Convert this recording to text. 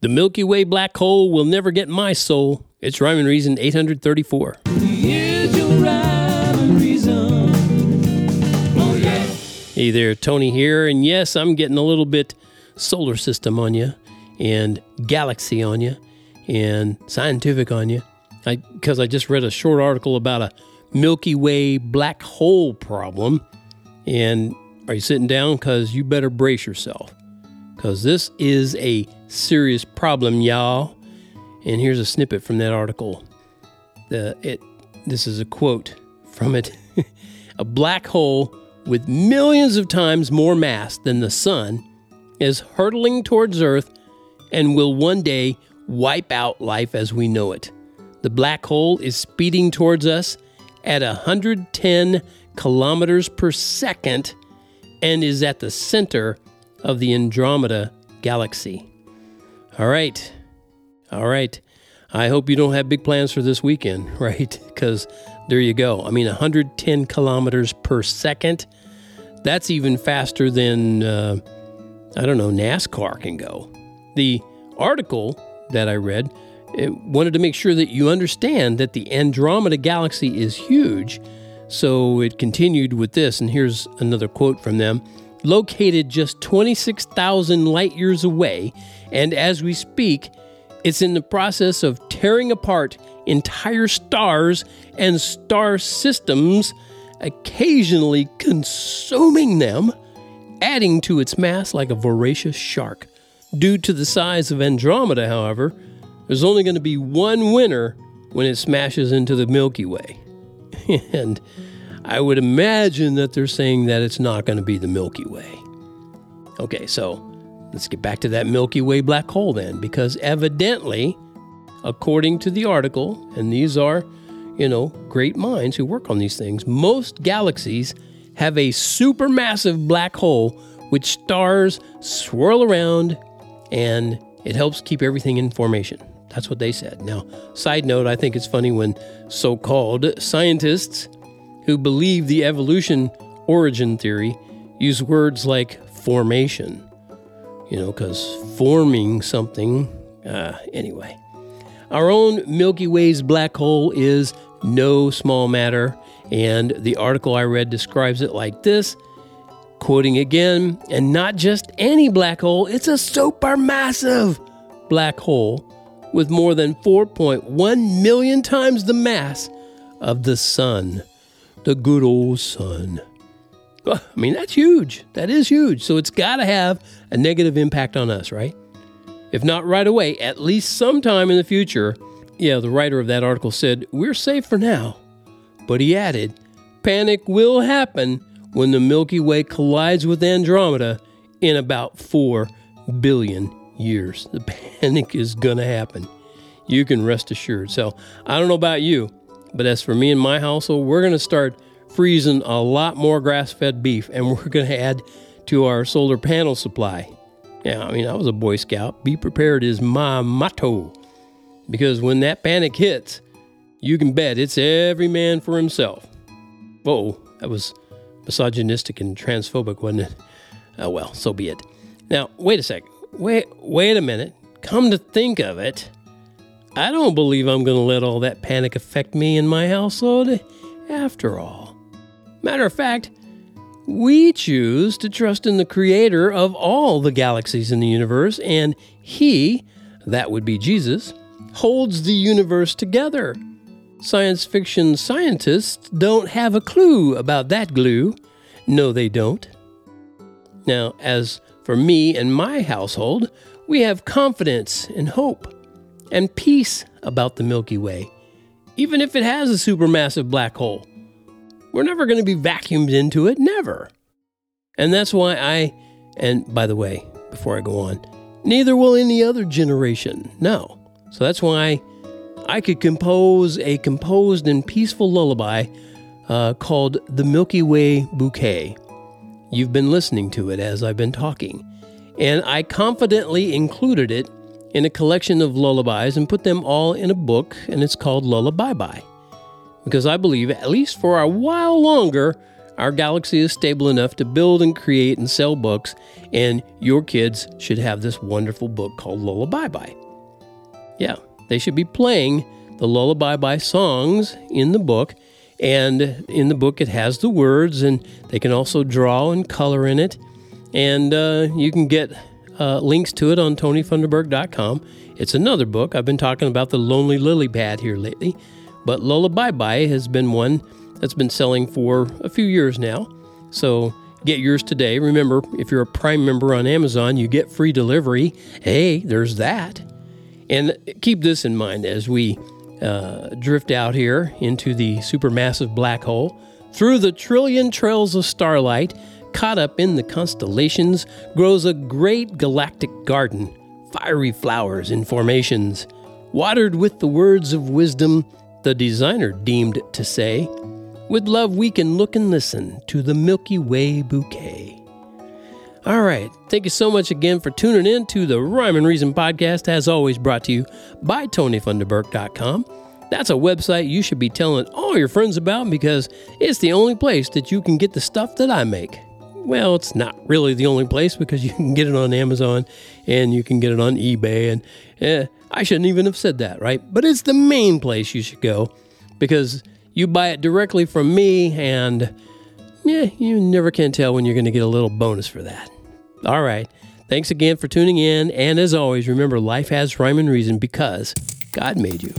The Milky Way black hole will never get my soul. It's Rhyme and Reason 834. Hey there, Tony here, and yes, I'm getting a little bit solar system on you, and galaxy on you, and scientific on you, because I, I just read a short article about a Milky Way black hole problem. And are you sitting down? Because you better brace yourself, because this is a serious problem, y'all. And here's a snippet from that article. The it this is a quote from it. a black hole with millions of times more mass than the sun is hurtling towards Earth and will one day wipe out life as we know it. The black hole is speeding towards us at 110 kilometers per second and is at the center of the Andromeda galaxy. All right. All right. I hope you don't have big plans for this weekend, right? Because there you go. I mean, 110 kilometers per second. That's even faster than, uh, I don't know, NASCAR can go. The article that I read wanted to make sure that you understand that the Andromeda galaxy is huge. So it continued with this, and here's another quote from them located just 26,000 light years away, and as we speak, it's in the process of tearing apart entire stars and star systems, occasionally consuming them, adding to its mass like a voracious shark. Due to the size of Andromeda, however, there's only going to be one winner when it smashes into the Milky Way. and I would imagine that they're saying that it's not going to be the Milky Way. Okay, so let's get back to that Milky Way black hole then, because evidently, according to the article, and these are, you know, great minds who work on these things, most galaxies have a supermassive black hole which stars swirl around and it helps keep everything in formation. That's what they said. Now, side note, I think it's funny when so called scientists who believe the evolution origin theory use words like formation. You know, because forming something, uh, anyway. Our own Milky Way's black hole is no small matter, and the article I read describes it like this quoting again, and not just any black hole, it's a supermassive black hole with more than 4.1 million times the mass of the Sun the good old sun. I mean, that's huge. That is huge. So it's got to have a negative impact on us, right? If not right away, at least sometime in the future. Yeah, the writer of that article said, We're safe for now. But he added, Panic will happen when the Milky Way collides with Andromeda in about 4 billion years. The panic is going to happen. You can rest assured. So I don't know about you, but as for me and my household, we're going to start freezing a lot more grass fed beef and we're going to add to our solar panel supply. Yeah, I mean, I was a Boy Scout. Be prepared is my motto. Because when that panic hits, you can bet it's every man for himself. Whoa, that was misogynistic and transphobic, wasn't it? Oh well, so be it. Now, wait a sec. Wait, wait a minute. Come to think of it, I don't believe I'm going to let all that panic affect me and my household after all. Matter of fact, we choose to trust in the creator of all the galaxies in the universe, and he, that would be Jesus, holds the universe together. Science fiction scientists don't have a clue about that glue. No, they don't. Now, as for me and my household, we have confidence and hope and peace about the Milky Way, even if it has a supermassive black hole. We're never going to be vacuumed into it, never. And that's why I, and by the way, before I go on, neither will any other generation. No. So that's why I could compose a composed and peaceful lullaby uh, called The Milky Way Bouquet. You've been listening to it as I've been talking, and I confidently included it in a collection of lullabies and put them all in a book, and it's called Lullaby Bye. Because I believe, at least for a while longer, our galaxy is stable enough to build and create and sell books, and your kids should have this wonderful book called Lullaby Bye. Yeah, they should be playing the Lullaby Bye songs in the book, and in the book it has the words, and they can also draw and color in it, and uh, you can get uh, links to it on tonyfunderburk.com. It's another book. I've been talking about the Lonely Lily Pad here lately, but Lullaby Bye has been one that's been selling for a few years now. So get yours today. Remember, if you're a Prime member on Amazon, you get free delivery. Hey, there's that. And keep this in mind as we uh, drift out here into the supermassive black hole. Through the trillion trails of starlight, caught up in the constellations, grows a great galactic garden, fiery flowers in formations, watered with the words of wisdom the designer deemed to say. With love, we can look and listen to the Milky Way bouquet. All right. Thank you so much again for tuning in to the Rhyme and Reason podcast, as always brought to you by TonyFunderburk.com. That's a website you should be telling all your friends about because it's the only place that you can get the stuff that I make. Well, it's not really the only place because you can get it on Amazon and you can get it on eBay. And eh, I shouldn't even have said that, right? But it's the main place you should go because you buy it directly from me, and yeah, you never can tell when you're going to get a little bonus for that. All right. Thanks again for tuning in. And as always, remember life has rhyme and reason because God made you.